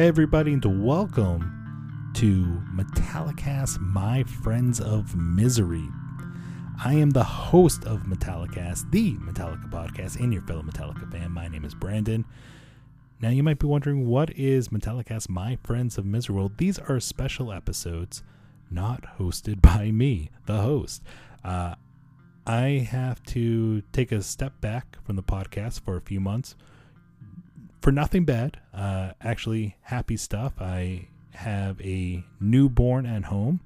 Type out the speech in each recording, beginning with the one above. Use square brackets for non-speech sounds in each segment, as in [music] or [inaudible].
Everybody, and welcome to Metallicast, My Friends of Misery. I am the host of Metallicast, the Metallica podcast, and your fellow Metallica fan. My name is Brandon. Now, you might be wondering, what is Metallicast, My Friends of Misery? Well, these are special episodes not hosted [laughs] by me, the host. Uh, I have to take a step back from the podcast for a few months for nothing bad. Uh, actually, happy stuff. I have a newborn at home,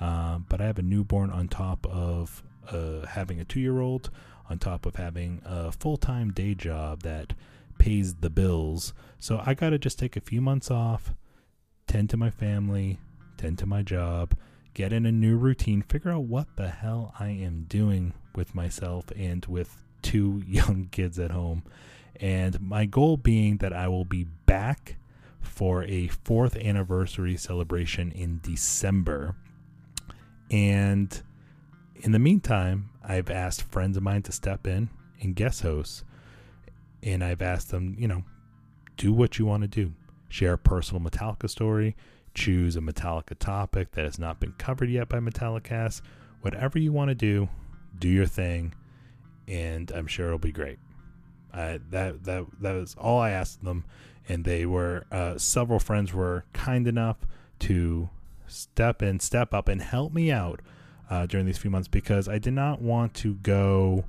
uh, but I have a newborn on top of uh, having a two year old, on top of having a full time day job that pays the bills. So I got to just take a few months off, tend to my family, tend to my job, get in a new routine, figure out what the hell I am doing with myself and with two [laughs] young kids at home. And my goal being that I will be back for a fourth anniversary celebration in December. And in the meantime, I've asked friends of mine to step in and guest host. And I've asked them, you know, do what you want to do. Share a personal Metallica story, choose a Metallica topic that has not been covered yet by Metallicast. Whatever you want to do, do your thing, and I'm sure it'll be great. I, that that that was all I asked them, and they were uh, several friends were kind enough to step in, step up, and help me out uh, during these few months because I did not want to go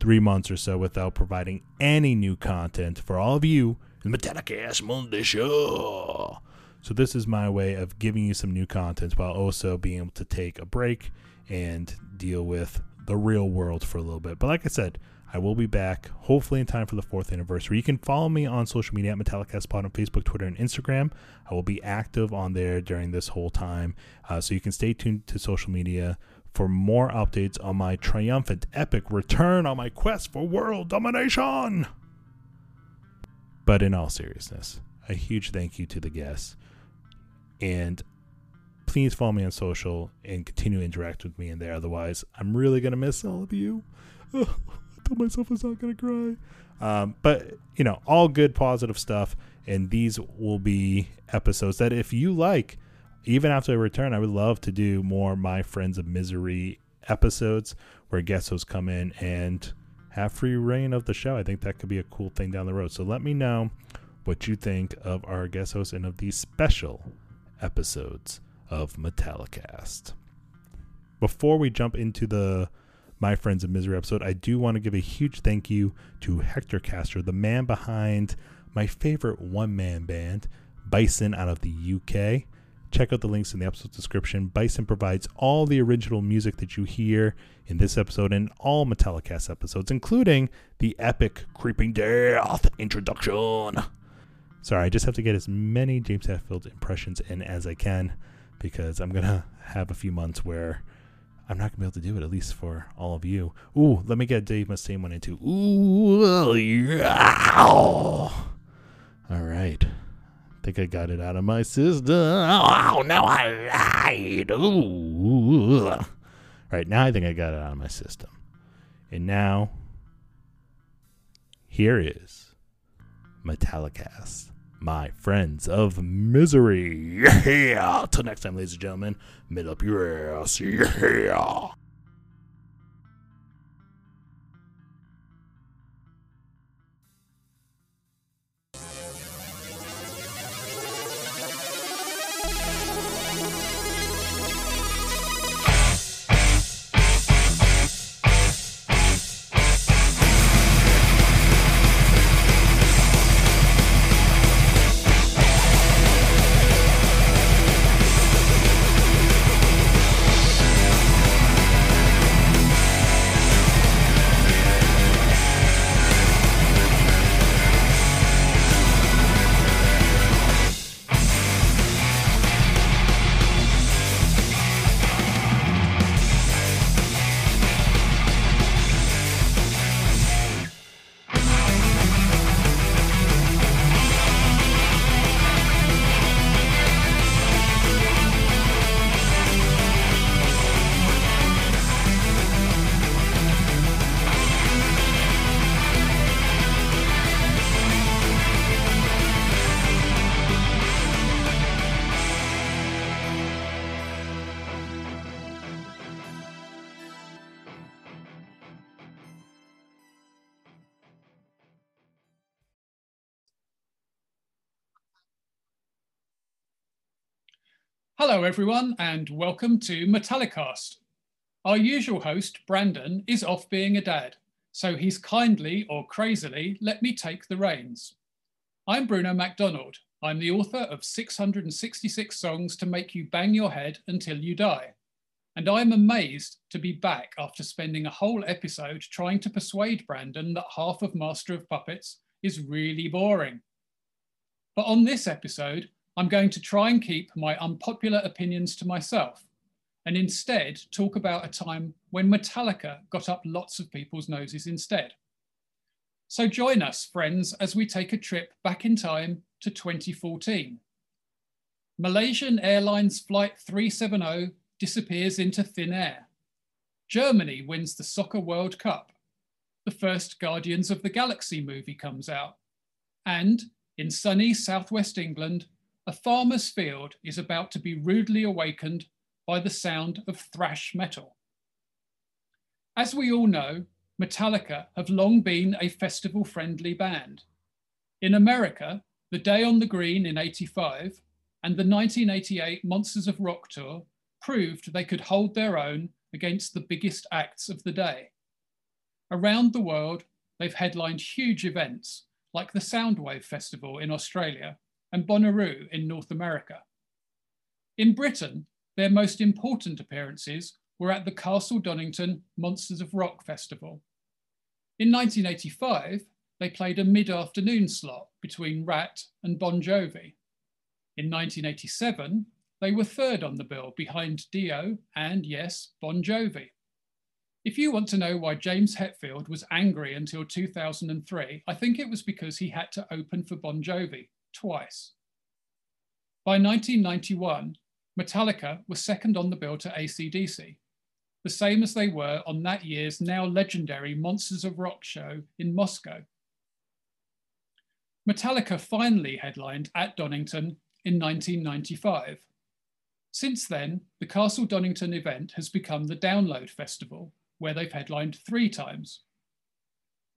three months or so without providing any new content for all of you in the Metallicast Monday Show. So this is my way of giving you some new content while also being able to take a break and deal with the real world for a little bit. But like I said, I will be back hopefully in time for the fourth anniversary. You can follow me on social media at MetallicaSpot on Facebook, Twitter, and Instagram. I will be active on there during this whole time. Uh, so you can stay tuned to social media for more updates on my triumphant, epic return on my quest for world domination. But in all seriousness, a huge thank you to the guests. And please follow me on social and continue to interact with me in there. Otherwise, I'm really to miss all of you. [laughs] I told myself I was not to cry. Um, but, you know, all good, positive stuff. And these will be episodes that if you like, even after I return, I would love to do more My Friends of Misery episodes where guest hosts come in and have free reign of the show. I think that could be a cool thing down the road. So let me know what you think of our guest hosts and of these special episodes of Metallicast. Before we jump into the my Friends of Misery episode, I do want to give a huge thank you to Hector Castro, the man behind my favorite one man band, Bison, out of the UK. Check out the links in the episode description. Bison provides all the original music that you hear in this episode and all Metallicast episodes, including the epic Creeping Death introduction. Sorry, I just have to get as many James Hetfield impressions in as I can because I'm to [laughs] have a few months where I'm not gonna be able to do it, at least for all of you. Ooh, let me get Dave Mustaine one into. Ooh, yeah. All right. I think I got it out of my system. Oh, now I lied. Ooh. All right, now I think I got it out of my system. And now, here is Metallicast my friends of misery. [laughs] Yeah. Till next time, ladies and gentlemen, mid up your ass. Yeah. Hello, everyone, and welcome to Metallicast. Our usual host, Brandon, is off being a dad, so he's kindly or crazily let me take the reins. I'm Bruno MacDonald. I'm the author of 666 songs to make you bang your head until you die. And I'm amazed to be back after spending a whole episode trying to persuade Brandon that half of Master of Puppets is really boring. But on this episode, I'm going to try and keep my unpopular opinions to myself and instead talk about a time when Metallica got up lots of people's noses instead. So join us, friends, as we take a trip back in time to 2014. Malaysian Airlines Flight 370 disappears into thin air. Germany wins the Soccer World Cup. The first Guardians of the Galaxy movie comes out. And in sunny southwest England, a farmer's field is about to be rudely awakened by the sound of thrash metal. As we all know, Metallica have long been a festival friendly band. In America, the Day on the Green in 85 and the 1988 Monsters of Rock tour proved they could hold their own against the biggest acts of the day. Around the world, they've headlined huge events like the Soundwave Festival in Australia and Bonnaroo in North America. In Britain, their most important appearances were at the Castle Donington Monsters of Rock Festival. In 1985, they played a mid afternoon slot between Ratt and Bon Jovi. In 1987, they were third on the bill behind Dio and, yes, Bon Jovi. If you want to know why James Hetfield was angry until 2003, I think it was because he had to open for Bon Jovi, twice. By 1991, Metallica was second on the bill to ACDC, the same as they were on that year's now legendary Monsters of Rock show in Moscow. Metallica finally headlined at Donington in 1995. Since then, the Castle Donington event has become the Download Festival, where they've headlined three times.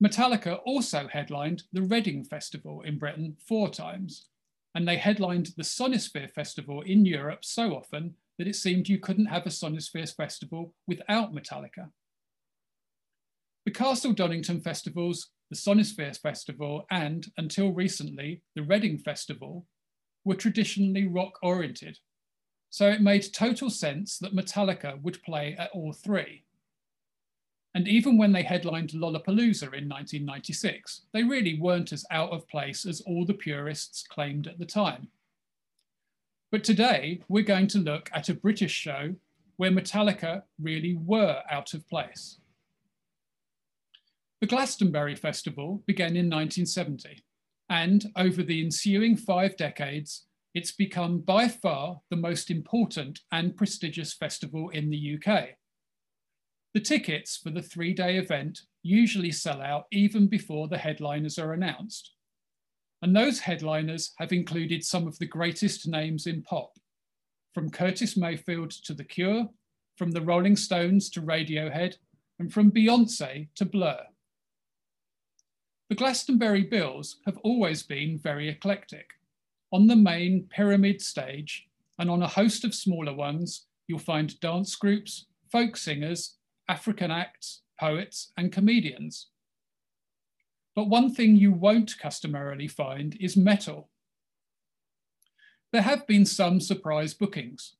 Metallica also headlined the Reading Festival in Britain four times, and they headlined the Sonisphere Festival in Europe so often that it seemed you couldn't have a Sonisphere Festival without Metallica. The Castle Donington Festivals, the Sonisphere Festival, and until recently, the Reading Festival were traditionally rock oriented. So it made total sense that Metallica would play at all three. And even when they headlined Lollapalooza in 1996, they really weren't as out of place as all the purists claimed at the time. But today, we're going to look at a British show where Metallica really were out of place. The Glastonbury Festival began in 1970, and over the ensuing five decades, it's become by far the most important and prestigious festival in the UK. The tickets for the three day event usually sell out even before the headliners are announced. And those headliners have included some of the greatest names in pop, from Curtis Mayfield to The Cure, from the Rolling Stones to Radiohead, and from Beyonce to Blur. The Glastonbury Bills have always been very eclectic. On the main pyramid stage and on a host of smaller ones, you'll find dance groups, folk singers, African acts, poets, and comedians. But one thing you won't customarily find is metal. There have been some surprise bookings.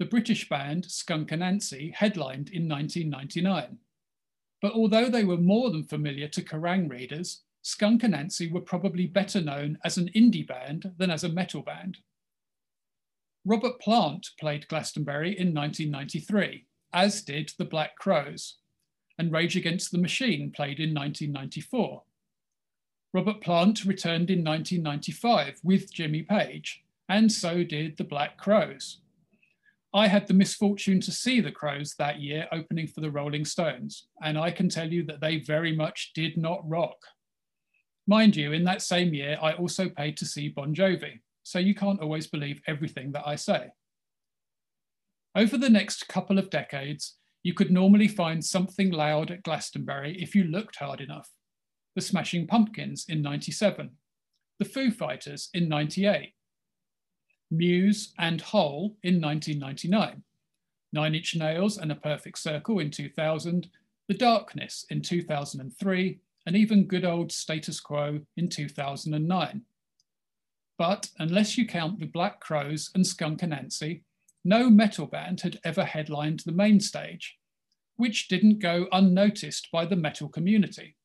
The British band Skunk Anansie headlined in 1999. But although they were more than familiar to Kerrang readers, Skunk Anansie were probably better known as an indie band than as a metal band. Robert Plant played Glastonbury in 1993 as did The Black Crowes, and Rage Against the Machine played in 1994. Robert Plant returned in 1995 with Jimmy Page, and so did The Black Crowes. I had the misfortune to see the Crowes that year opening for the Rolling Stones, and I can tell you that they very much did not rock. Mind you, in that same year, I also paid to see Bon Jovi, so you can't always believe everything that I say. Over the next couple of decades, you could normally find something loud at Glastonbury if you looked hard enough. The Smashing Pumpkins in 97, the Foo Fighters in 98. Muse and Hole in 1999, Nine Inch Nails and A Perfect Circle in 2000, The Darkness in 2003, and even good old Status Quo in 2009. But unless you count the Black Crowes and Skunk Anansie, no metal band had ever headlined the main stage, which didn't go unnoticed by the metal community.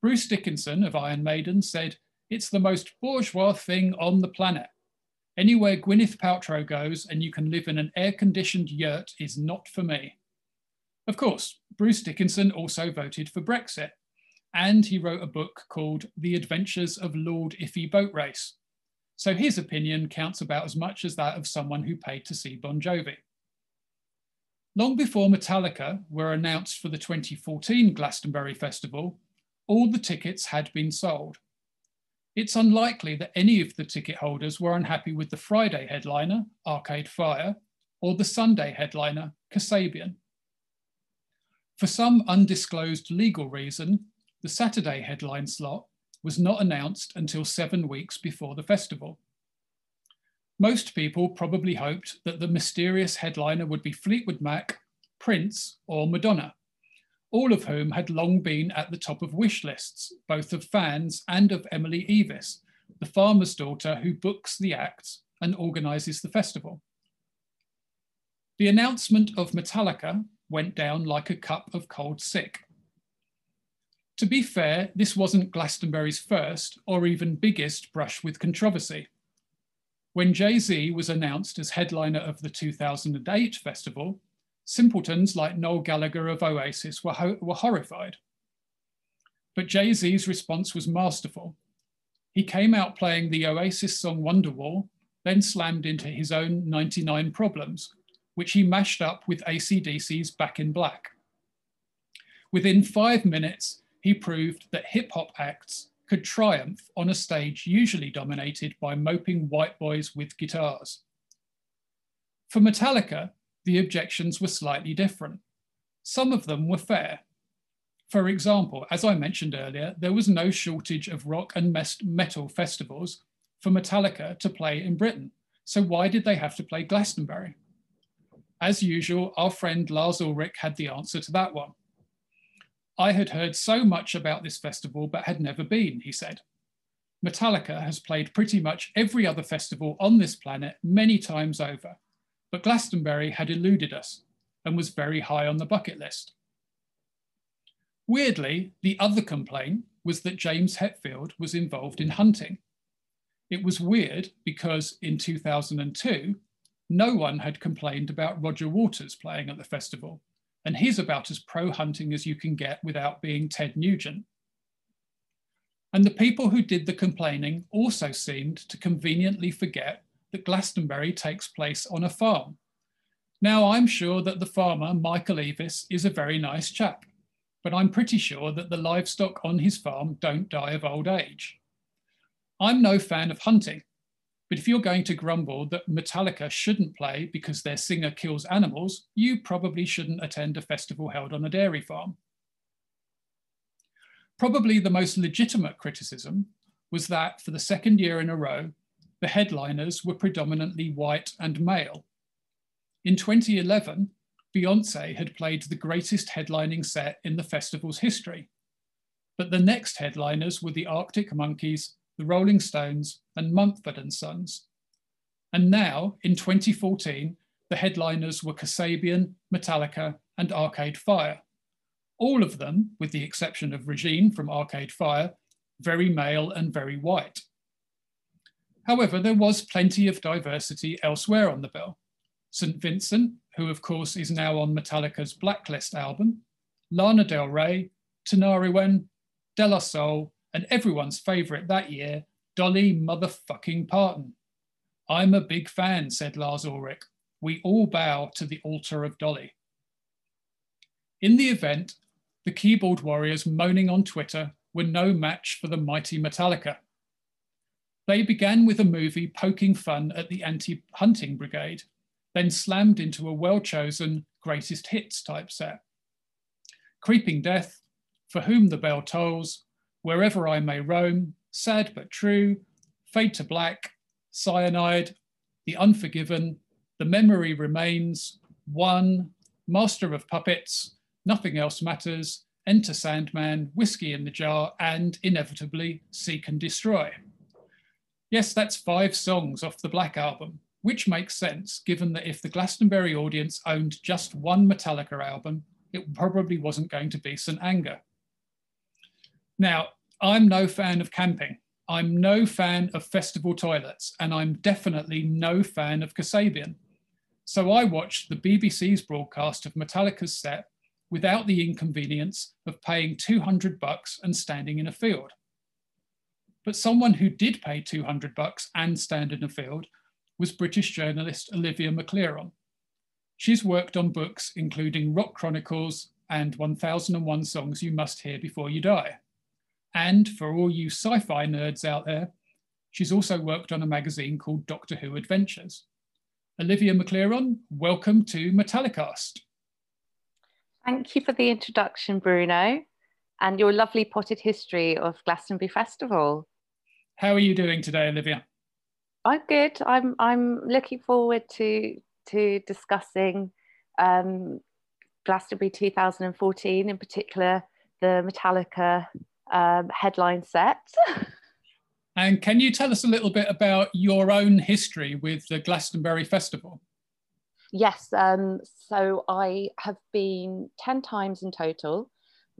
Bruce Dickinson of Iron Maiden said, It's the most bourgeois thing on the planet. Anywhere Gwyneth Paltrow goes and you can live in an air conditioned yurt is not for me. Of course, Bruce Dickinson also voted for Brexit, and he wrote a book called The Adventures of Lord Iffy Boatrace. So his opinion counts about as much as that of someone who paid to see Bon Jovi. Long before Metallica were announced for the 2014 Glastonbury Festival, all the tickets had been sold. It's unlikely that any of the ticket holders were unhappy with the Friday headliner, Arcade Fire, or the Sunday headliner, Kasabian. For some undisclosed legal reason, the Saturday headline slot was not announced until seven weeks before the festival. Most people probably hoped that the mysterious headliner would be Fleetwood Mac, Prince, or Madonna, all of whom had long been at the top of wish lists, both of fans and of Emily Eavis, the farmer's daughter who books the acts and organises the festival. The announcement of Metallica went down like a cup of cold sick. To be fair, this wasn't Glastonbury's first or even biggest brush with controversy. When Jay Z was announced as headliner of the 2008 festival, simpletons like Noel Gallagher of Oasis were, ho were horrified. But Jay Z's response was masterful. He came out playing the Oasis song Wonderwall, then slammed into his own 99 Problems, which he mashed up with ACDC's Back in Black. Within five minutes, he proved that hip hop acts could triumph on a stage usually dominated by moping white boys with guitars. For Metallica, the objections were slightly different. Some of them were fair. For example, as I mentioned earlier, there was no shortage of rock and metal festivals for Metallica to play in Britain. So why did they have to play Glastonbury? As usual, our friend Lars Ulrich had the answer to that one. I had heard so much about this festival but had never been, he said. Metallica has played pretty much every other festival on this planet many times over, but Glastonbury had eluded us and was very high on the bucket list. Weirdly, the other complaint was that James Hetfield was involved in hunting. It was weird because in 2002, no one had complained about Roger Waters playing at the festival, and he's about as pro hunting as you can get without being Ted Nugent. And the people who did the complaining also seemed to conveniently forget that Glastonbury takes place on a farm. Now, I'm sure that the farmer, Michael Eavis, is a very nice chap, but I'm pretty sure that the livestock on his farm don't die of old age. I'm no fan of hunting, but if you're going to grumble that Metallica shouldn't play because their singer kills animals, you probably shouldn't attend a festival held on a dairy farm. Probably the most legitimate criticism was that for the second year in a row, the headliners were predominantly white and male. In 2011, Beyonce had played the greatest headlining set in the festival's history. But the next headliners were the Arctic Monkeys the Rolling Stones, and Mumford and Sons. And now, in 2014, the headliners were Kasabian, Metallica, and Arcade Fire. All of them, with the exception of Regine from Arcade Fire, very male and very white. However, there was plenty of diversity elsewhere on the bill. St. Vincent, who of course is now on Metallica's Blacklist album, Lana Del Rey, Tinariwen, De La Soul, and everyone's favourite that year, Dolly motherfucking Parton. I'm a big fan, said Lars Ulrich. We all bow to the altar of Dolly. In the event, the keyboard warriors moaning on Twitter were no match for the mighty Metallica. They began with a movie poking fun at the anti hunting brigade, then slammed into a well chosen greatest hits type set. Creeping Death, For Whom the Bell Tolls, Wherever I May Roam, Sad But True, Fade to Black, Cyanide, The Unforgiven, The Memory Remains, One, Master of Puppets, Nothing Else Matters, Enter Sandman, Whiskey in the Jar, and inevitably Seek and Destroy. Yes, that's five songs off the Black Album, which makes sense given that if the Glastonbury audience owned just one Metallica album, it probably wasn't going to be St. Anger. Now, I'm no fan of camping. I'm no fan of festival toilets, and I'm definitely no fan of Kasabian. So I watched the BBC's broadcast of Metallica's set without the inconvenience of paying 200 bucks and standing in a field. But someone who did pay 200 bucks and stand in a field was British journalist Olivia McLeeron. She's worked on books including Rock Chronicles and 1001 Songs You Must Hear Before You Die. And for all you sci fi nerds out there, she's also worked on a magazine called Doctor Who Adventures. Olivia McLeeron, welcome to Metallicast. Thank you for the introduction, Bruno, and your lovely potted history of Glastonbury Festival. How are you doing today, Olivia? I'm good. I'm I'm looking forward to to discussing um, Glastonbury 2014, in particular the Metallica um, headline set. and can you tell us a little bit about your own history with the Glastonbury Festival? Yes, um, so I have been 10 times in total.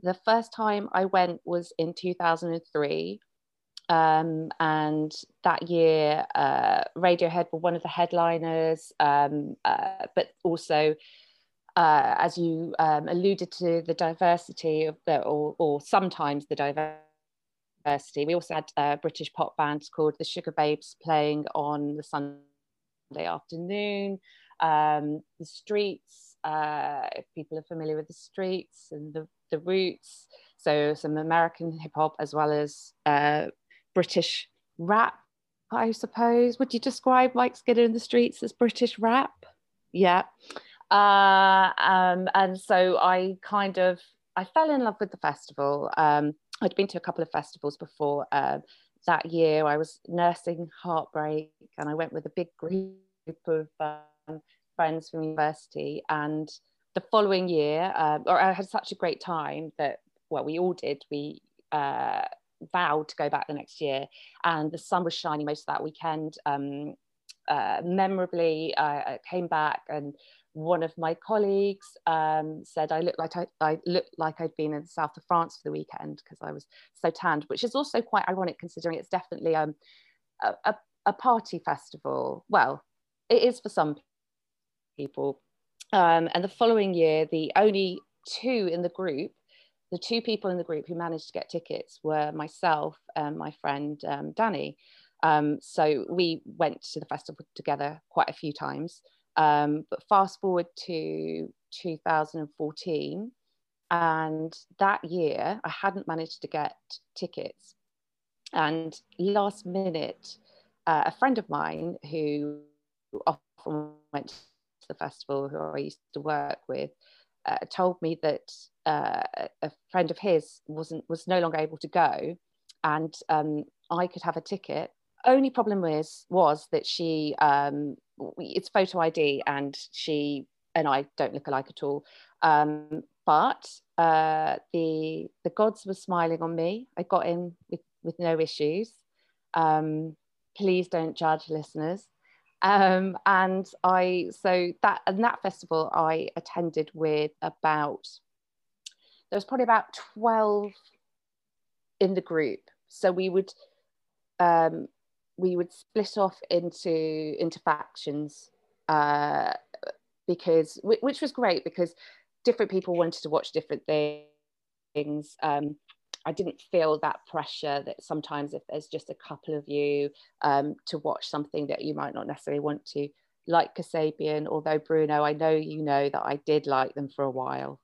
The first time I went was in 2003. Um, and that year, uh, Radiohead were one of the headliners, um, uh, but also, uh, as you um, alluded to, the diversity of the, or, or sometimes the diversity. We also had a British pop band called the Sugababes playing on the Sunday afternoon. Um, the Streets, uh, if people are familiar with the Streets and the, the Roots, so some American hip hop as well as uh, British rap, I suppose. Would you describe Mike Skinner in the Streets as British rap? Yeah. Uh, um, and so I kind of I fell in love with the festival. Um, I'd been to a couple of festivals before. Uh, that year, I was nursing heartbreak, and I went with a big group of um, friends from university. And the following year, uh, or I had such a great time that well, we all did. We uh, vowed to go back the next year, and the sun was shining most of that weekend. Um, uh, memorably, I, I, came back, and one of my colleagues um, said I looked like I, I, looked like I'd been in the south of France for the weekend because I was so tanned, which is also quite ironic considering it's definitely um, a, a, a party festival. Well, it is for some people. Um, and the following year, the only two in the group the two people in the group who managed to get tickets were myself and my friend um, Danny. Um, so we went to the festival together quite a few times. Um, but fast forward to 2014, and that year I hadn't managed to get tickets. And last minute, uh, a friend of mine who often went to the festival, who I used to work with, uh, told me that uh, a friend of his wasn't was no longer able to go, and um, I could have a ticket. Only problem was was that she um, it's photo ID and she and I don't look alike at all. Um, but uh, the the gods were smiling on me. I got in with with no issues. Um, please don't judge listeners. Um, and I so that and that festival I attended with about there was probably about 12 in the group so we would um, we would split off into into factions uh, because which was great because different people wanted to watch different things um, I didn't feel that pressure that sometimes if there's just a couple of you um, to watch something that you might not necessarily want to, like Kasabian, although Bruno, I know you know that I did like them for a while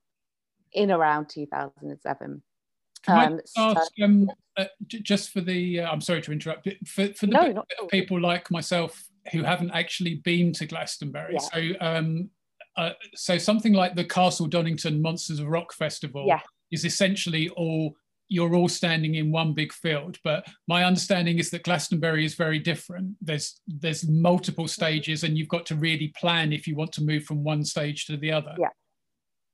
in around 2007. Can um, I ask, so, um, uh, just for the, uh, I'm sorry to interrupt, for, for the no, people like myself who haven't actually been to Glastonbury, yeah. so um, uh, so something like the Castle Donington Monsters of Rock Festival yeah. is essentially all you're all standing in one big field. But my understanding is that Glastonbury is very different. There's there's multiple stages, and you've got to really plan if you want to move from one stage to the other. Yeah,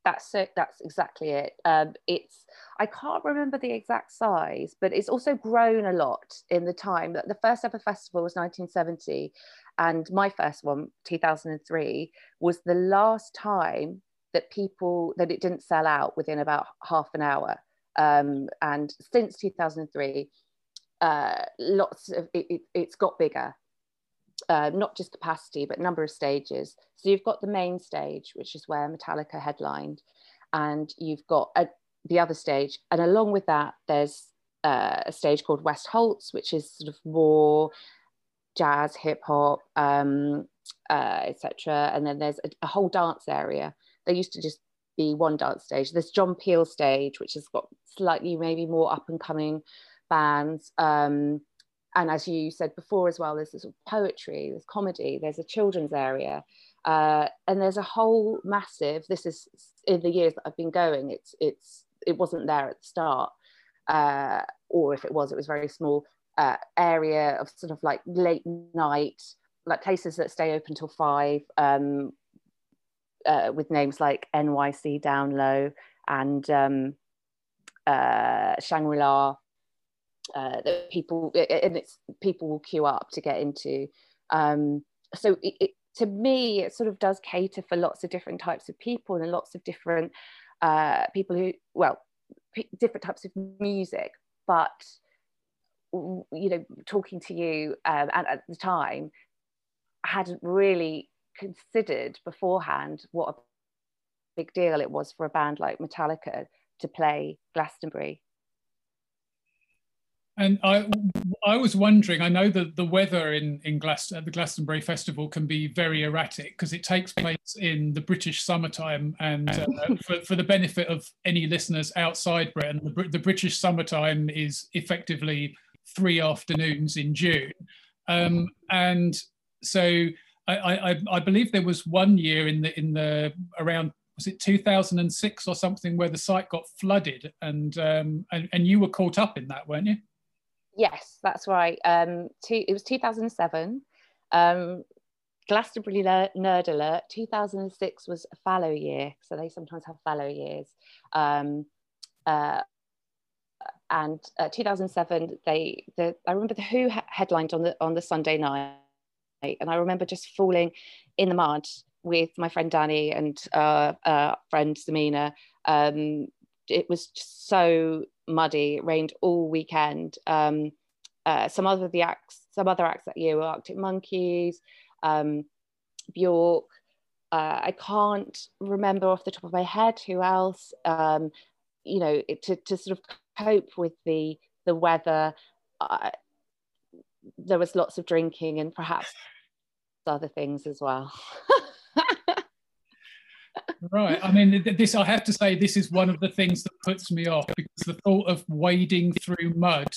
that's it. That's exactly it. Um, it's I can't remember the exact size, but it's also grown a lot in the time that the first ever festival was 1970, and my first one 2003 was the last time that people that it didn't sell out within about half an hour um, and since 2003, uh, lots of it, it, has got bigger, uh, not just capacity, but number of stages. So you've got the main stage, which is where Metallica headlined, and you've got a, the other stage. And along with that, there's uh, a stage called West Holts, which is sort of more jazz, hip hop, um, uh, etc. And then there's a, a, whole dance area. They used to just be one dance stage. There's John Peel stage, which has got slightly maybe more up and coming bands. Um, and as you said before as well, there's of poetry, there's comedy, there's a children's area. Uh, and there's a whole massive, this is in the years that I've been going, it's, it's, it wasn't there at the start. Uh, or if it was, it was very small uh, area of sort of like late night, like places that stay open till five, um, uh, with names like NYC Down Low and um, uh, Shangri La. Uh, that people and it's people will queue up to get into. Um, so it, it, to me, it sort of does cater for lots of different types of people and lots of different uh, people who, well, p- different types of music. But you know, talking to you um, and at the time, I hadn't really considered beforehand what a big deal it was for a band like Metallica to play Glastonbury. And I, I was wondering. I know that the weather in in Glas- at the Glastonbury Festival can be very erratic because it takes place in the British summertime. And uh, [laughs] for, for the benefit of any listeners outside Britain, the, the British summertime is effectively three afternoons in June. Um, and so I, I, I believe there was one year in the in the around was it 2006 or something where the site got flooded and um, and, and you were caught up in that, weren't you? Yes, that's right. Um, two, it was 2007. Um, Glastonbury Nerd Alert 2006 was a fallow year, so they sometimes have fallow years. Um, uh, and uh, 2007, they the, I remember the Who headlined on the on the Sunday night and I remember just falling in the mud with my friend Danny and uh, uh, friend Samina. Um, it was just so muddy. It rained all weekend. Um, uh, some other the acts, some other acts that year were Arctic Monkeys, um, Bjork. Uh, I can't remember off the top of my head who else. Um, you know, it, to to sort of cope with the the weather. Uh, there was lots of drinking and perhaps other things as well. [laughs] right. I mean, this I have to say, this is one of the things that puts me off because the thought of wading through mud.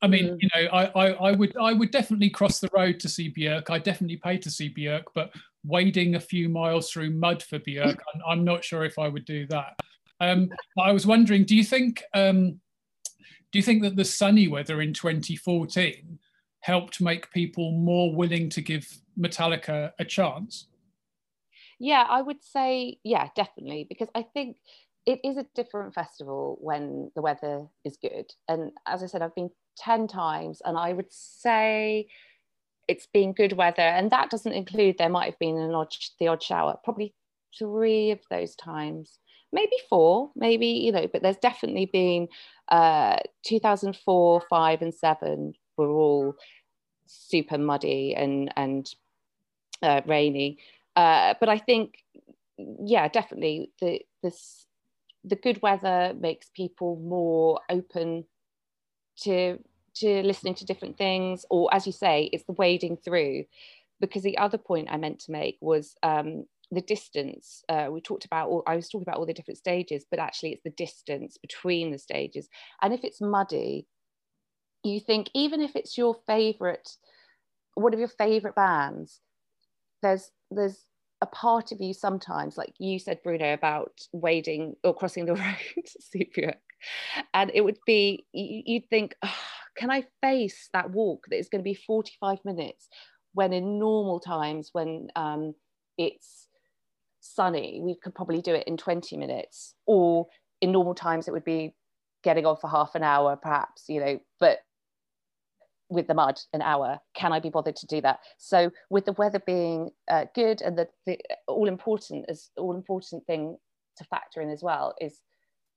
I mean, mm. you know, I, I, I would I would definitely cross the road to see Björk. I definitely pay to see Björk, but wading a few miles through mud for Björk, [laughs] I'm, I'm not sure if I would do that. Um, I was wondering, do you think um, do you think that the sunny weather in 2014 helped make people more willing to give Metallica a chance? Yeah, I would say, yeah, definitely, because I think it is a different festival when the weather is good. And as I said, I've been 10 times, and I would say it's been good weather. And that doesn't include, there might have been an odd, the odd shower, probably three of those times maybe four, maybe, you know, but there's definitely been uh, 2004, five, and seven were all super muddy and and uh, rainy. Uh, but I think, yeah, definitely the this the good weather makes people more open to to listening to different things, or as you say, it's the wading through. Because the other point I meant to make was um, the distance. Uh, we talked about, all, I was talking about all the different stages, but actually it's the distance between the stages. And if it's muddy, you think even if it's your favorite one of your favorite bands there's there's a part of you sometimes like you said bruno about wading or crossing the [laughs] road and it would be you'd think oh, can i face that walk that is going to be 45 minutes when in normal times when um, it's sunny we could probably do it in 20 minutes or in normal times it would be getting on for half an hour perhaps you know but with the mud an hour can i be bothered to do that? So with the weather being uh, good and the, the all important is all important thing to factor in as well is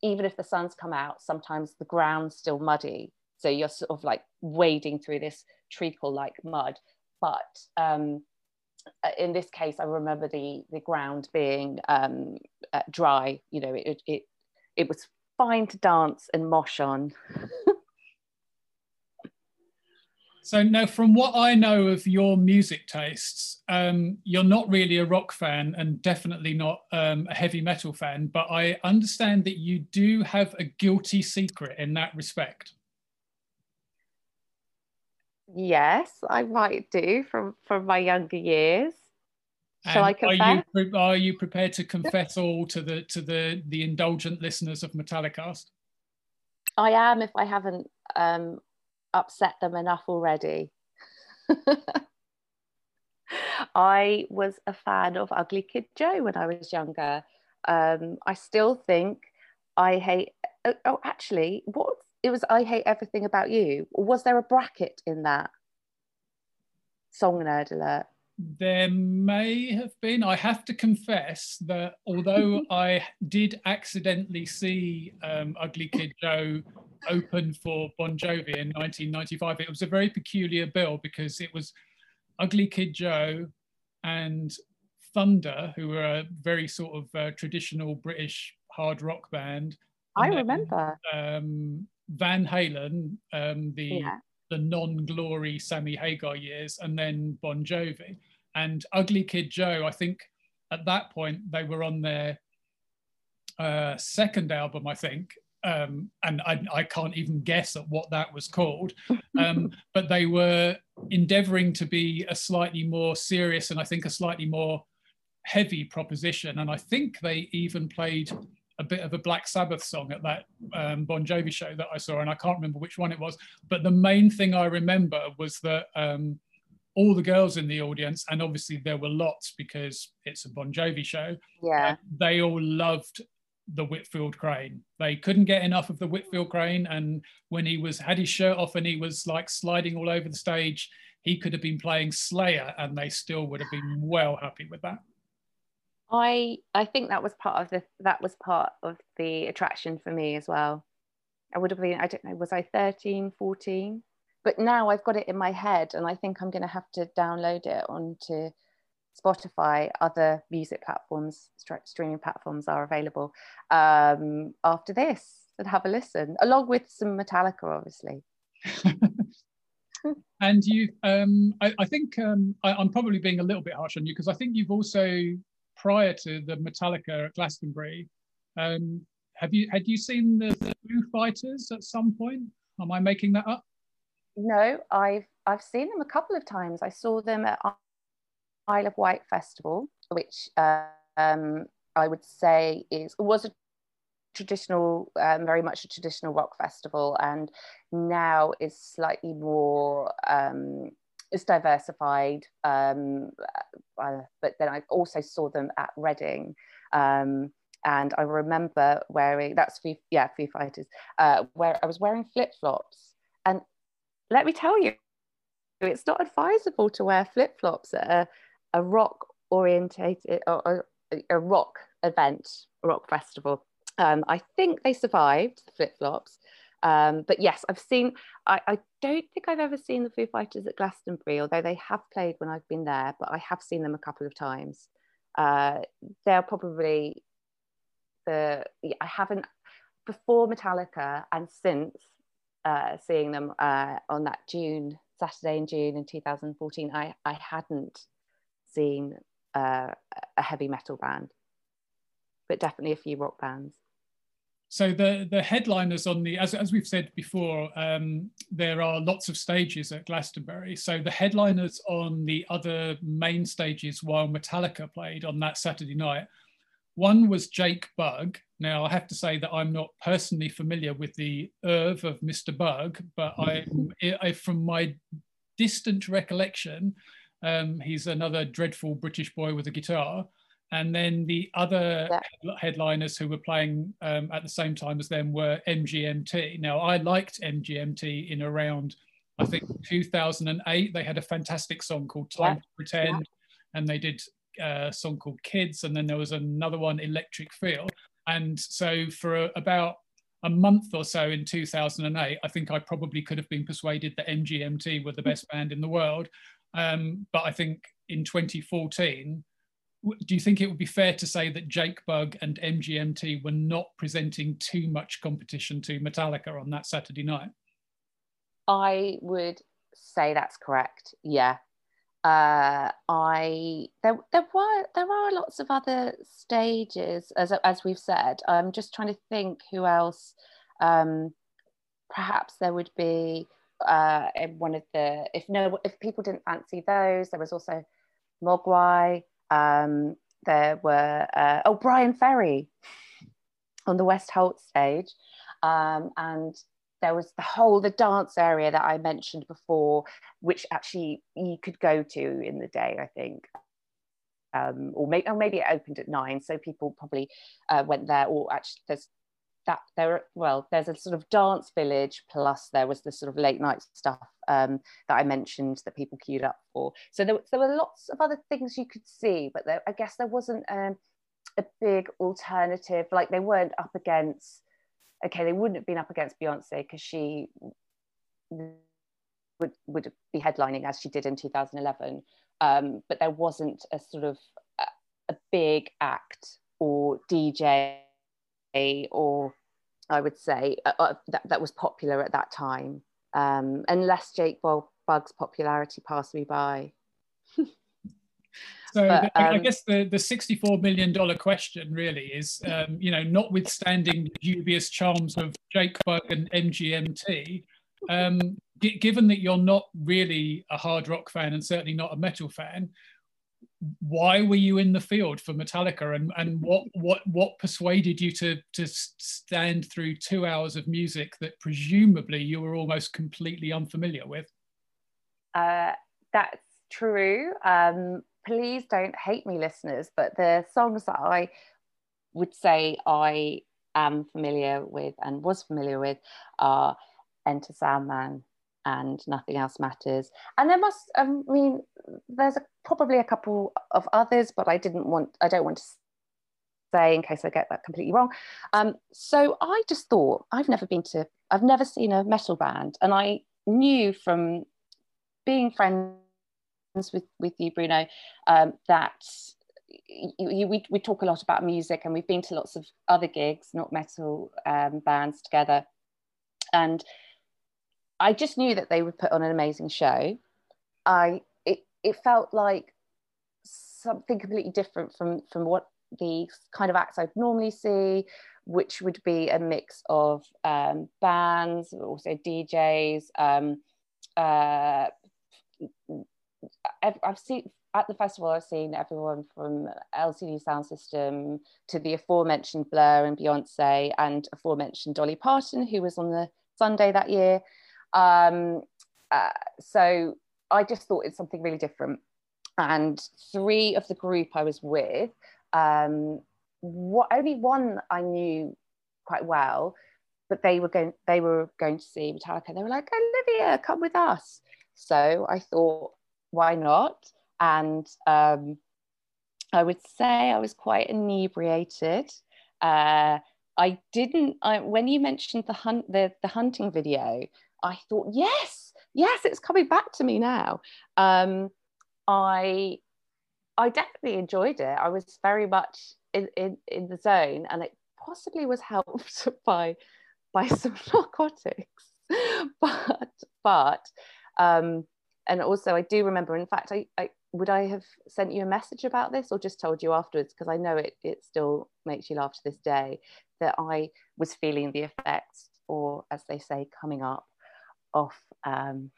even if the sun's come out sometimes the ground's still muddy. So you're sort of like wading through this treacle like mud. But um, uh, in this case i remember the the ground being um, uh, dry. You know it, it it was fine to dance and mosh on [laughs] So now, from what I know of your music tastes, um, you're not really a rock fan and definitely not um, a heavy metal fan. But I understand that you do have a guilty secret in that respect. Yes, I might do from from my younger years. Shall I confess? Are you, are you prepared to confess all to the to the the indulgent listeners of Metallicast? I am if I haven't um, upset them enough already. [laughs] I was a fan of Ugly Kid Joe when I was younger. Um, I still think I hate. Oh, oh, actually, what it was? I hate everything about you. Was there a bracket in that song nerd alert? There may have been. I have to confess that although [laughs] I did accidentally see um, Ugly Kid Joe open for Bon Jovi in 1995, it was a very peculiar bill because it was Ugly Kid Joe and Thunder, who were a very sort of uh, traditional British hard rock band. I then, remember. Um, Van Halen, um, the yeah. the non-glory Sammy Hagar years, and then Bon Jovi and Ugly Kid Joe. I think at that point they were on their uh, second album, I think, um, and I, I, can't even guess at what that was called. [laughs] Um, but they were endeavoring to be a slightly more serious and I think a slightly more heavy proposition. And I think they even played a bit of a Black Sabbath song at that um, Bon Jovi show that I saw, and I can't remember which one it was. But the main thing I remember was that um, all the girls in the audience, and obviously there were lots because it's a Bon Jovi show. Yeah, they all loved the Whitfield Crane. They couldn't get enough of the Whitfield Crane, and when he was had his shirt off and he was like sliding all over the stage, he could have been playing Slayer, and they still would have been well happy with that. I I think that was part of the that was part of the attraction for me as well. I would have been I don't know was I 13 14 but now I've got it in my head and I think I'm going to have to download it onto Spotify, other music platforms, streaming platforms are available um, after this and have a listen, along with some Metallica, obviously. [laughs] and you, um, I, I, think um, I, am probably being a little bit harsh on you because I think you've also, prior to the Metallica at Glastonbury, um, have you had you seen the, the Foo Fighters at some point? Am I making that up? No, I've I've seen them a couple of times. I saw them at Isle of Wight Festival, which um, I would say is was a traditional, um, very much a traditional rock festival, and now is slightly more. Um, it's diversified, um, uh, but then I also saw them at Reading, um, and I remember wearing that's Foo, yeah Foo Fighters, uh, where I was wearing flip flops, let me tell you, it's not advisable to wear flip flops at a, a rock orientated or a, a, rock event, a rock festival. Um, I think they survived the flip flops. Um, but yes, I've seen, I, I, don't think I've ever seen the Foo Fighters at Glastonbury, although they have played when I've been there, but I have seen them a couple of times. Uh, they're probably the, I haven't, before Metallica and since uh, seeing them uh, on that June Saturday in June in 2014, I, I hadn't seen uh, a heavy metal band, but definitely a few rock bands. So the the headliners on the as, as we've said before, um, there are lots of stages at Glastonbury. So the headliners on the other main stages while Metallica played on that Saturday night, one was Jake Bugg, Now, I have to say that I'm not personally familiar with the Irv of Mr. Bugg, but I, I from my distant recollection, um, he's another dreadful British boy with a guitar. And then the other yeah. headliners who were playing um, at the same time as them were MGMT. Now, I liked MGMT in around, I think, 2008. They had a fantastic song called Time yeah. to Pretend, yeah. and they did a song called Kids, and then there was another one, Electric Feel. And so for a, about a month or so in 2008, I think I probably could have been persuaded that MGMT were the best band in the world. Um, but I think in 2014, do you think it would be fair to say that Jake Bugg and MGMT were not presenting too much competition to Metallica on that Saturday night? I would say that's correct. Yeah, uh, I there there were there are lots of other stages as as we've said. I'm just trying to think who else. Um, perhaps there would be uh, one of the if no if people didn't fancy those. There was also Mogwai. Um, there were uh, oh Bryan Ferry on the West Holt stage, um, and there was the whole the dance area that I mentioned before, which actually you could go to in the day, I think. Um, or, maybe, or maybe it opened at nine, so people probably uh, went there. Or actually, there's that there. Well, there's a sort of dance village, plus there was the sort of late night stuff um, that I mentioned that people queued up for. So there, there were lots of other things you could see, but there, I guess there wasn't um, a big alternative. Like they weren't up against okay, they wouldn't have been up against Beyonce because she would would be headlining as she did in 2011, um, but there wasn't a sort of a, a big act or DJ or I would say uh, uh, that, that was popular at that time, um, unless Jake Bugg's popularity passed me by. So but, um, I guess the, the $64 million question really is, um, you know, notwithstanding the dubious charms of Jake Bugg and MGMT, um, g- given that you're not really a hard rock fan and certainly not a metal fan, why were you in the field for Metallica and, and what, what, what persuaded you to, to stand through two hours of music that presumably you were almost completely unfamiliar with? Uh, that's true. Um, please don't hate me, listeners, but the songs that I would say I am familiar with and was familiar with are Enter Sandman and Nothing Else Matters. And there must, I mean, there's a, probably a couple of others, but I didn't want, I don't want to say in case I get that completely wrong. Um, so I just thought, I've never been to, I've never seen a metal band. And I knew from being friends with with you, Bruno, um, that you, you, we, we talk a lot about music and we've been to lots of other gigs, not metal um, bands together. And I just knew that they would put on an amazing show. I it, it felt like something completely different from from what the kind of acts I'd normally see, which would be a mix of um, bands, also DJs, um, uh, I've, I've seen at the festival, I've seen everyone from LCD Soundsystem to the aforementioned Blur and Beyonce, and aforementioned Dolly Parton, who was on the Sunday that year. Um, uh, so I just thought it's something really different. And three of the group I was with, um, what, only one I knew quite well, but they were going they were going to see Metallica. They were like, Olivia, come with us. So I thought why not? And um, I would say I was quite inebriated. Uh, I didn't. I, when you mentioned the hunt, the the hunting video, I thought, yes, yes, it's coming back to me now. Um, I I definitely enjoyed it. I was very much in, in, in the zone, and it possibly was [laughs] helped by by some [laughs] narcotics, [laughs] but but um, and also I do remember, in fact, I, I would I have sent you a message about this or just told you afterwards because I know it it still makes you laugh to this day that I was feeling the effects or as they say coming up off um,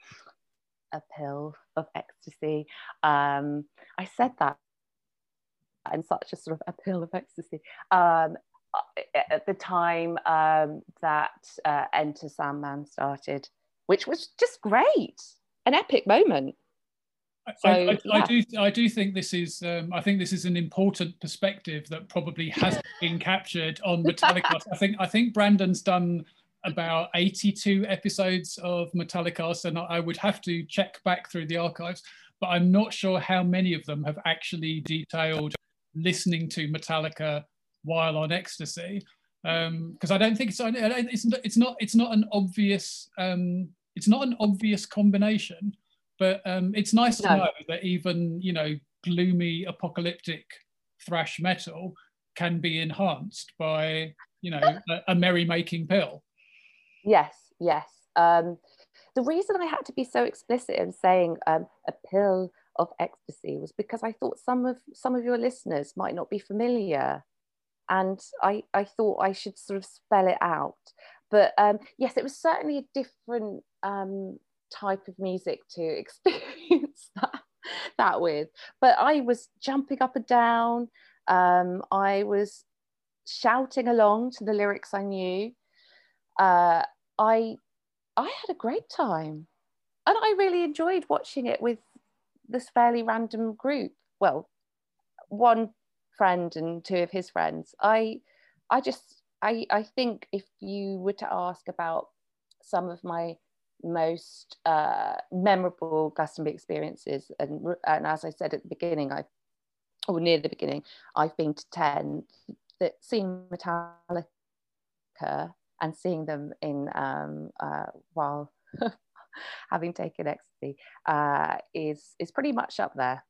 a pill of ecstasy. Um, I said that in such a sort of a pill of ecstasy. Um, at the time um, that uh, Enter Sandman started, which was just great, an epic moment. So, I, I, yeah. I, do. I do think this is. Um, I think this is an important perspective that probably hasn't [laughs] been captured on Metallica. I think. I think Brandon's done about 82 episodes of Metallicast, and I would have to check back through the archives, but I'm not sure how many of them have actually detailed listening to Metallica while on ecstasy. Because um, I don't think it's, it's it's not it's not an obvious um, it's not an obvious combination, but um, it's nice no. to know that even you know gloomy apocalyptic thrash metal can be enhanced by you know a, a merrymaking pill. Yes, yes. Um, the reason I had to be so explicit in saying um, a pill of ecstasy was because I thought some of some of your listeners might not be familiar, and I I thought I should sort of spell it out. But um, yes, it was certainly a different um, type of music to [laughs] experience that, that with. But I was jumping up and down. Um, I was shouting along to the lyrics I knew uh, I I had a great time, and I really enjoyed watching it with this fairly random group. Well, one friend and two of his friends. I I just I I think if you were to ask about some of my most uh, memorable Glastonbury experiences, and and as I said at the beginning, I or near the beginning, I've been to ten. That seeing Metallica and seeing them in um, uh, while [laughs] having taken ecstasy uh, is is pretty much up there.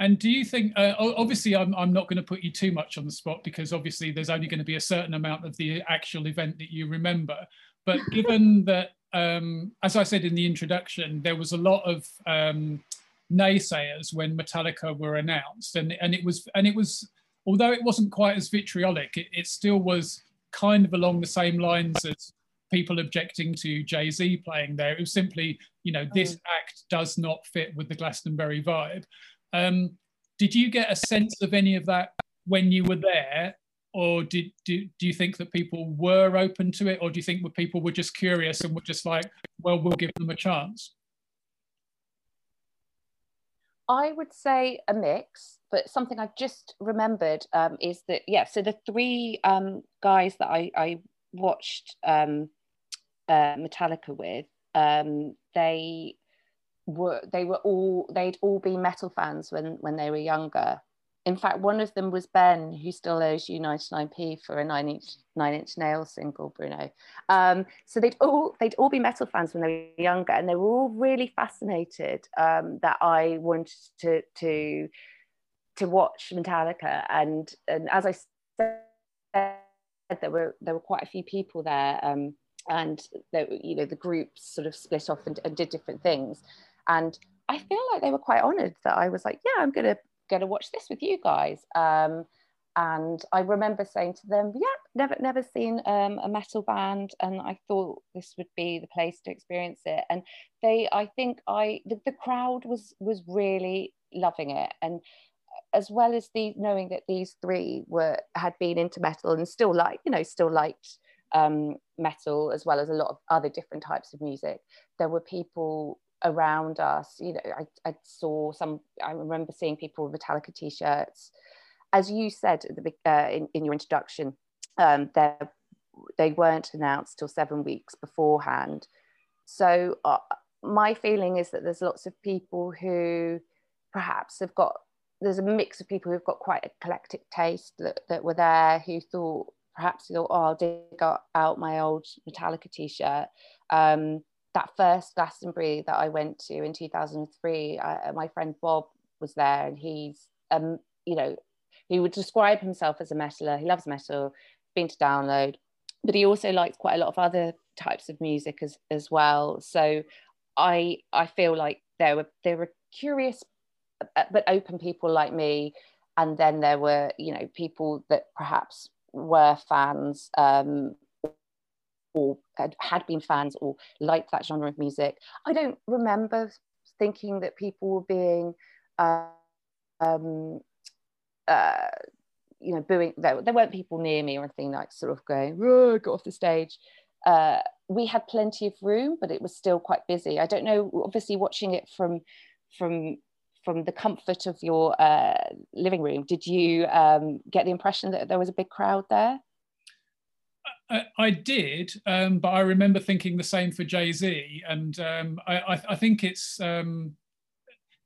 And do you think, uh, obviously, I'm, I'm not going to put you too much on the spot because obviously there's only going to be a certain amount of the actual event that you remember. But given [laughs] that, um, as I said in the introduction, there was a lot of um, naysayers when Metallica were announced, and, and it was and it was although it wasn't quite as vitriolic, it, it still was kind of along the same lines as people objecting to Jay Z playing there. It was simply, you know, this mm. act does not fit with the Glastonbury vibe. Um, did you get a sense of any of that when you were there? Or did do, do you think that people were open to it, or do you think that people were just curious and were just like, well, we'll give them a chance? I would say a mix, but something I've just remembered um, is that yeah. So the three um, guys that I, I watched um, uh, Metallica with, um, they were they were all they'd all been metal fans when when they were younger, in fact, one of them was Ben, who still owes you 99p for a nine inch nine inch nail single, Bruno. Um, so they'd all they'd all be metal fans when they were younger, and they were all really fascinated um, that I wanted to to to watch Metallica. And and as I said, there were there were quite a few people there, um, and there, you know the groups sort of split off and, and did different things, and I feel like they were quite honoured that I was like, yeah, I'm to going to watch this with you guys. Um, and I remember saying to them, yeah, never never seen um, a metal band, and I thought this would be the place to experience it. And they, I think, I the, the crowd was was really loving it, and as well as the knowing that these three were had been into metal and still like you know still liked um, metal as well as a lot of other different types of music. There were people around us. You know, I, I saw some, I remember seeing people with Metallica t shirts. As you said the, uh, in, in your introduction, um, they weren't announced till seven weeks beforehand. So, uh, my feeling is that there's lots of people who perhaps have got, there's a mix of people who've got quite a eclectic taste that, that were there who thought, perhaps thought, oh, I'll dig out my old Metallica t shirt. Um, that first Glastonbury that I went to in 2003, I, my friend Bob was there, and he's, um, you know, he would describe himself as a metaler. He loves metal, been to download, but he also likes quite a lot of other types of music as as well. So I I feel like there were there were curious uh, but open people like me, and then there were you know people that perhaps were fans um, or had, been fans or liked that genre of music. I don't remember thinking that people were being uh, um, uh, you know, booing. There, there weren't people near me or anything like sort of going, "Got get off the stage." Uh, we had plenty of room, but it was still quite busy. I don't know. Obviously, watching it from from from the comfort of your uh, living room, did you um, get the impression that there was a big crowd there? I, I did, um, but I remember thinking the same for Jay Z, and um, I, I, I, think it's um,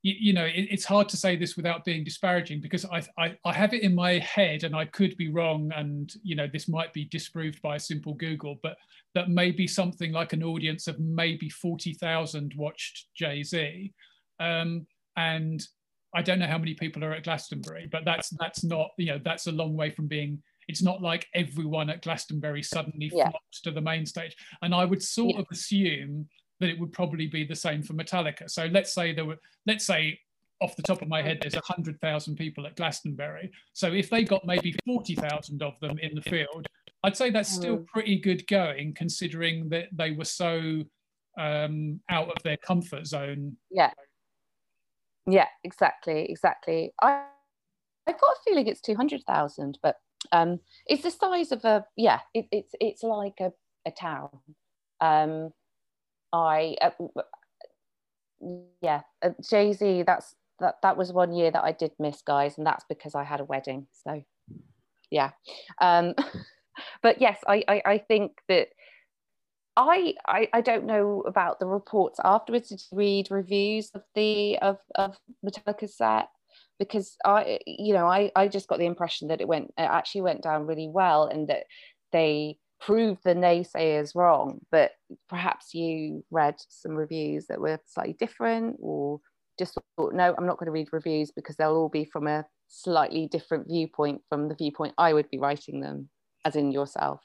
you, you, know it, it's hard to say this without being disparaging because I, I, have it in my head, and I could be wrong, and you know this might be disproved by a simple Google, but that maybe something like an audience of maybe forty thousand watched Jay Z. Um, and I don't know how many people are at Glastonbury, but that's that's not you know that's a long way from being. It's not like everyone at Glastonbury suddenly yeah. flocked to the main stage, and I would sort yeah. of assume that it would probably be the same for Metallica. So let's say there were, let's say off the top of my head, there's 100,000 people at Glastonbury. So if they got maybe 40,000 of them in the field, I'd say that's still mm. pretty good going considering that they were so um, out of their comfort zone. Yeah yeah exactly exactly i i've got a feeling it's 200000 but um it's the size of a yeah it, it's it's like a, a town um i uh, yeah uh, jay-z that's that that was one year that i did miss guys and that's because i had a wedding so yeah um [laughs] but yes I, I i think that I, I, I don't know about the reports afterwards. Did you read reviews of the of of Metallica's set? Because I you know I I just got the impression that it went it actually went down really well and that they proved the naysayers wrong. But perhaps you read some reviews that were slightly different or just thought no I'm not going to read reviews because they'll all be from a slightly different viewpoint from the viewpoint I would be writing them as in yourself.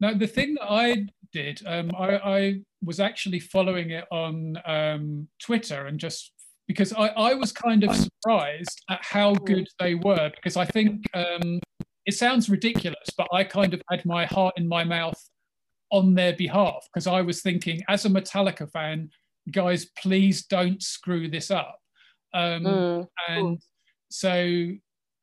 Now, the thing that I did, um, I, I, was actually following it on um, Twitter and just because I, I, was kind of surprised at how good they were because I think um, it sounds ridiculous, but I kind of had my heart in my mouth on their behalf because I was thinking, as a Metallica fan, guys, please don't screw this up. Um, mm. And so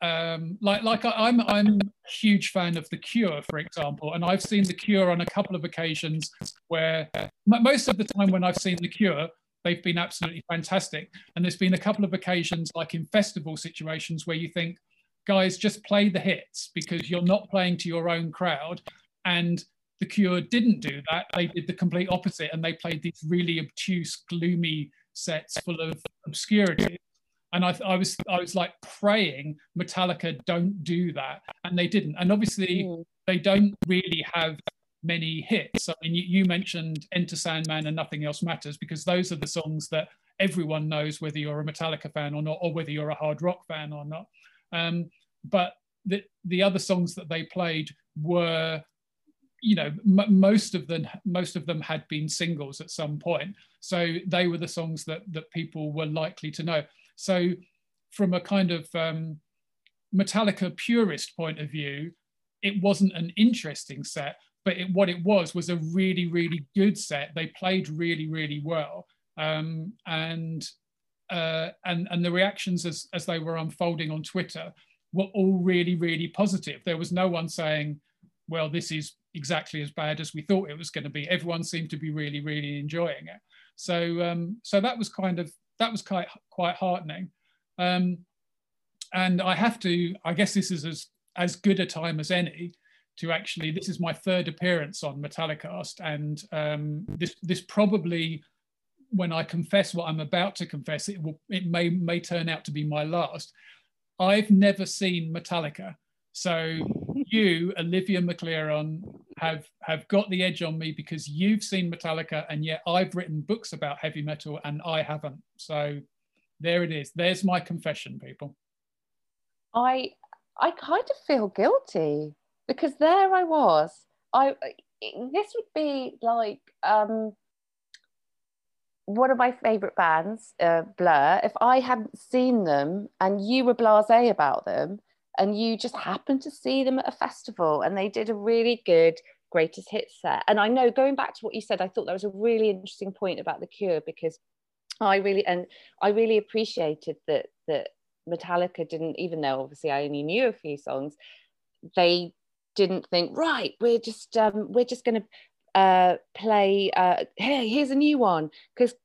um, like like I, am I'm, I'm a huge fan of The Cure, for example, and I've seen The Cure on a couple of occasions where most of the time when I've seen The Cure, they've been absolutely fantastic. And there's been a couple of occasions, like in festival situations, where you think, guys, just play the hits because you're not playing to your own crowd. And The Cure didn't do that. They did the complete opposite, and they played these really obtuse, gloomy sets full of obscurity and I, I, was I was like praying Metallica don't do that, and they didn't. And obviously, mm. they don't really have many hits. I mean, you, you, mentioned Enter Sandman and Nothing Else Matters because those are the songs that everyone knows whether you're a Metallica fan or not, or whether you're a hard rock fan or not. Um, but the the other songs that they played were you know m- most of them most of them had been singles at some point so they were the songs that that people were likely to know so, from a kind of um, Metallica purist point of view, it wasn't an interesting set, but it, what it was was a really, really good set. They played really, really well, um, and uh, and and the reactions as as they were unfolding on Twitter were all really, really positive. There was no one saying, "Well, this is exactly as bad as we thought it was going to be." Everyone seemed to be really, really enjoying it. So um, so that was kind of that was quite quite heartening. Um, and I have to, I guess this is as as good a time as any to actually. This is my third appearance on Metallicast, and um, this this probably, when I confess what I'm about to confess, it will it may may turn out to be my last. I've never seen Metallica, so [laughs] you, Olivia McLearon, have have got the edge on me because you've seen Metallica, and yet I've written books about heavy metal and I haven't. So there it is. There's my confession, people. I I kind of feel guilty because there I was. I this would be like um, one of my favorite bands, uh, Blur. If I hadn't seen them and you were blasé about them, and you just happened to see them at a festival and they did a really good greatest hits set. And I know going back to what you said, I thought that was a really interesting point about the cure because I really and I really appreciated that that Metallica didn't, even though obviously I only knew a few songs, they didn't think right we're just um, we're just going to uh, play uh, hey here's a new one. Because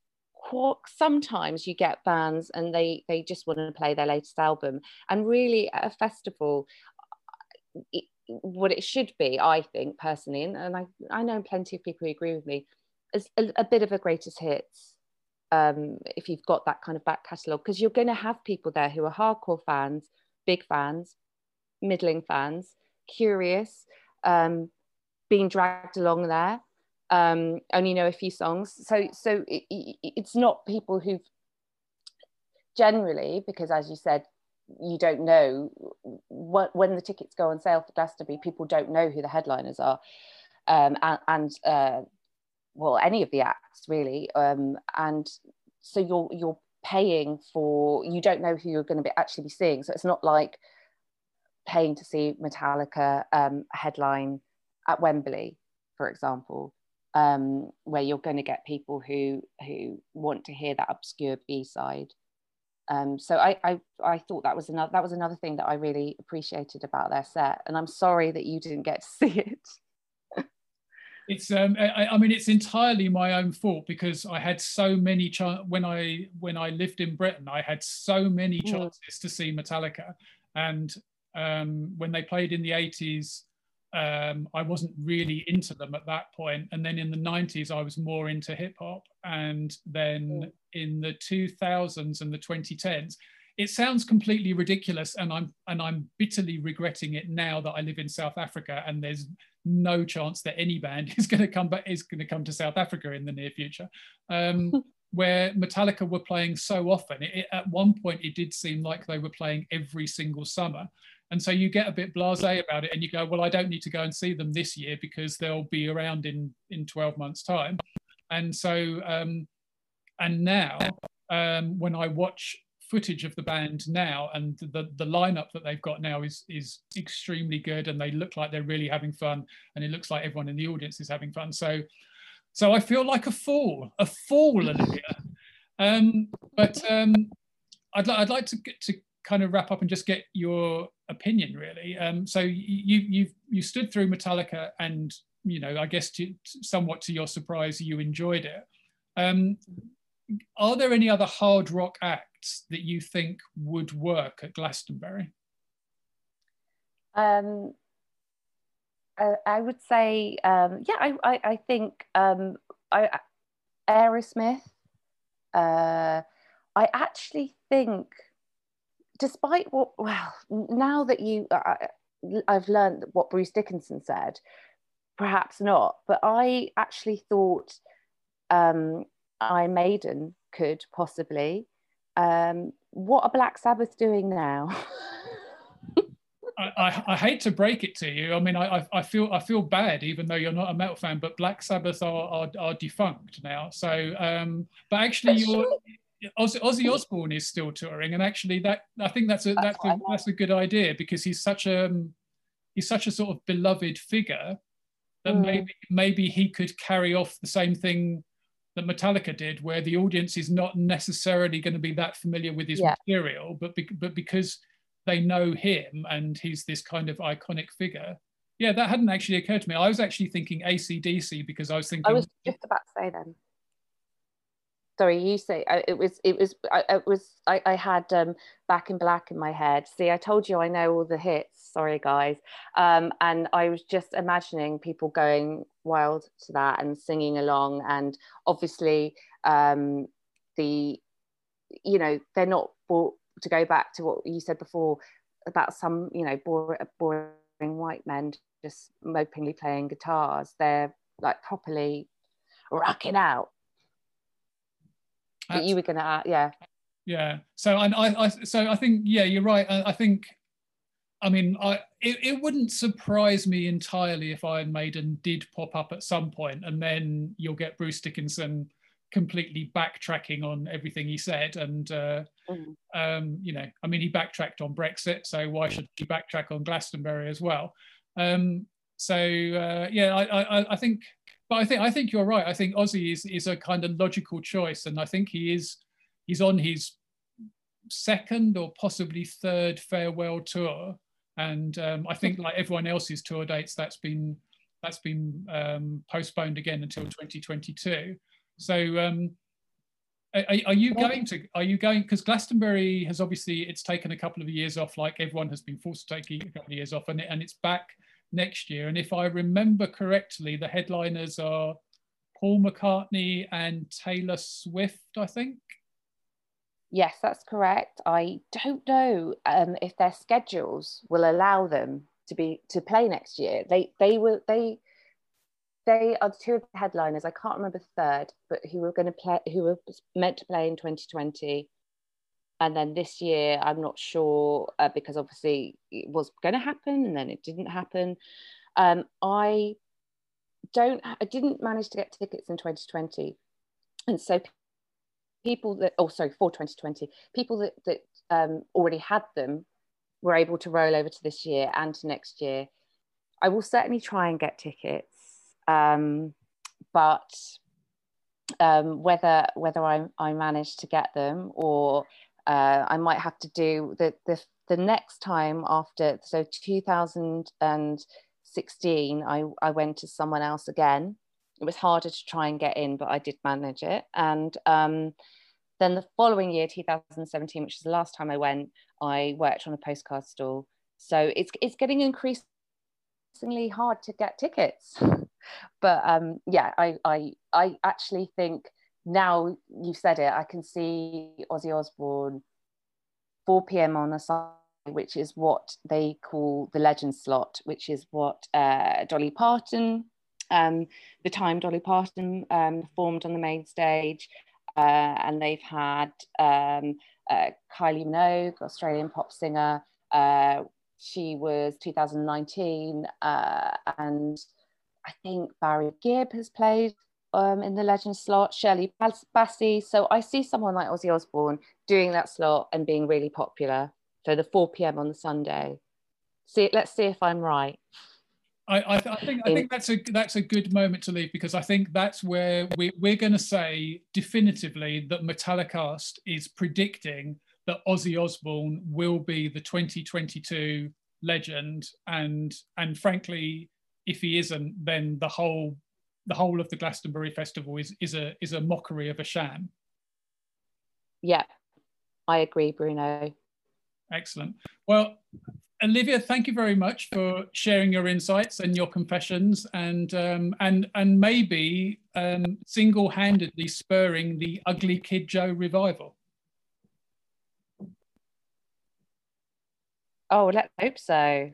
sometimes you get bands and they they just want to play their latest album. And really at a festival it, what it should be i think personally and, and I, I know plenty of people who agree with me is a, a bit of a greatest hits um, if you've got that kind of back catalogue because you're going to have people there who are hardcore fans big fans middling fans curious um, being dragged along there. Um, only know a few songs. So so it, it's not people who've generally because as you said you don't know. What, when the tickets go on sale for Glastonbury people don't know who the headliners are. Um, and, and uh, well any of the acts really. Um, and so you're you're paying for you don't know who you're going to be actually be seeing. So it's not like paying to see Metallica um, headline at Wembley for example um, where you're going to get people who who want to hear that obscure B side. Um, so I, I I thought that was another that was another thing that I really appreciated about their set, and I'm sorry that you didn't get to [laughs] see it. it's um I, I, mean it's entirely my own fault because I had so many ch- when I when I lived in Britain I had so many chances mm. to see Metallica, and um, when they played in the 80s um, I wasn't really into them at that point. And then in the 90s, I was more into hip hop. And then mm. in the 2000s and the 2010s, it sounds completely ridiculous. And I'm, and I'm bitterly regretting it now that I live in South Africa and there's no chance that any band [laughs] is going to come back, is going to come to South Africa in the near future. Um, [laughs] where Metallica were playing so often, it, it, at one point it did seem like they were playing every single summer. And so you get a bit blasé about it and you go, well, I don't need to go and see them this year because they'll be around in, in 12 months time. And so, um, and now um, when I watch footage of the band now and the, the lineup that they've got now is, is extremely good and they look like they're really having fun and it looks like everyone in the audience is having fun. So, so I feel like a fool, a fool, Olivia. Um, but um, I'd, I'd like to, get to kind of wrap up and just get your opinion, really. Um, so you you you stood through Metallica, and you know, I guess to, somewhat to your surprise, you enjoyed it. Um, are there any other hard rock acts that you think would work at Glastonbury? Um, I, I would say, um, yeah, I, I, I think um, I, Aerosmith. Uh, I actually think despite what, well, now that you, uh, I've learned what Bruce Dickinson said, perhaps not, but I actually thought um, Iron Maiden could possibly. Um, what are Black Sabbath doing now? [laughs] I, I, I, hate to break it to you. I mean, I, I feel I feel bad, even though you're not a metal fan. But Black Sabbath are are, are defunct now. So, um, but actually, you're Ozzy, Ozzy Osbourne is still touring, and actually, that I think that's a that's, that's a, that's a good idea because he's such a he's such a sort of beloved figure that mm. maybe maybe he could carry off the same thing that Metallica did, where the audience is not necessarily going to be that familiar with his yeah. material, but be, but because they know him and he's this kind of iconic figure. Yeah, that hadn't actually occurred to me. I was actually thinking ACDC because I was thinking. I was just about to say then sorry you say I, it was it was I, it was I, I had um, back in black in my head. See i told you i know all the hits. Sorry guys. Um, and i was just imagining people going wild to that and singing along and obviously um, the you know they're not bought to go back to what you said before about some you know boring, boring white men just mopingly playing guitars. They're like properly rocking out that you were going to add yeah. Yeah. So and I, I so i think yeah you're right. I, I think i mean i it, it wouldn't surprise me entirely if iron maiden did pop up at some point and then you'll get bruce dickinson completely backtracking on everything he said and uh, mm. um, you know i mean he backtracked on brexit so why should he backtrack on glastonbury as well? Um, so uh, yeah I, I, I think but I think I think you're right. I think Ozzy is is a kind of logical choice, and I think he is he's on his second or possibly third farewell tour, and um, I think like everyone else's tour dates, that's been that's been um, postponed again until 2022. So, um, are, are, you going to? Are you going? Because Glastonbury has obviously it's taken a couple of years off, like everyone has been forced to take a couple of years off, and, and it's back next year. And if I remember correctly, the headliners are Paul McCartney and Taylor Swift, I think. Yes, that's correct. I don't know um, if their schedules will allow them to be to play next year. They they were they they are two of the headliners. I can't remember third, but who were going to play who were meant to play in 2020, and then this year I'm not sure uh, because obviously it was going to happen and then it didn't happen. Um, I don't I didn't manage to get tickets in 2020, and so people that oh sorry for 2020 people that that um, already had them were able to roll over to this year and to next year i will certainly try and get tickets um, but um, whether whether I, I manage to get them or uh, I might have to do the, the the next time after so 2016 I, I went to someone else again it was harder to try and get in, but I did manage it. And um, then the following year, 2017, which is the last time I went, I worked on a postcard stall. So it's it's getting increasingly hard to get tickets. [laughs] but um, yeah, I, I I actually think now you've said it, I can see Ozzy Osbourne 4 p.m. on a Sunday, which is what they call the legend slot, which is what uh, Dolly Parton um, the time Dolly Parton um, performed on the main stage, uh, and they've had um, uh, Kylie Minogue, Australian pop singer. Uh, she was 2019, uh, and I think Barry Gibb has played um, in the legend slot, Shirley Bassey. So I see someone like Ozzy Osbourne doing that slot and being really popular. So the 4 p.m. on the Sunday. See, let's see if I'm right. I, I, th- I, think I think that's a that's a good moment to leave because I think that's where we, we're going to say definitively that Metallicast is predicting that Ozzy Osbourne will be the 2022 legend, and and frankly, if he isn't, then the whole the whole of the Glastonbury Festival is is a is a mockery of a sham. Yeah, I agree, Bruno. Excellent. Well, Olivia, thank you very much for sharing your insights and your confessions, and um, and and maybe um, single-handedly spurring the Ugly Kid Joe revival. Oh, let's hope so.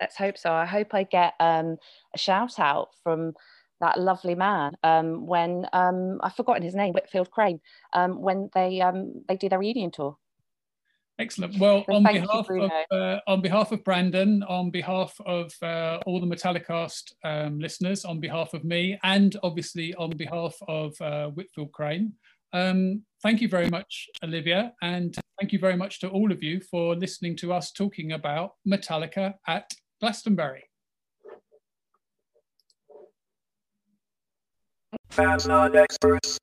Let's hope so. I hope I get um, a shout out from that lovely man um, when um, I've forgotten his name, Whitfield Crane, um, when they um, they do their reunion tour. Excellent. Well, on behalf you, of uh, on behalf of Brandon, on behalf of uh, all the Metallicast um, listeners, on behalf of me, and obviously on behalf of uh, Whitfield Crane, um, thank you very much, Olivia, and thank you very much to all of you for listening to us talking about Metallica at Glastonbury. Fans not experts.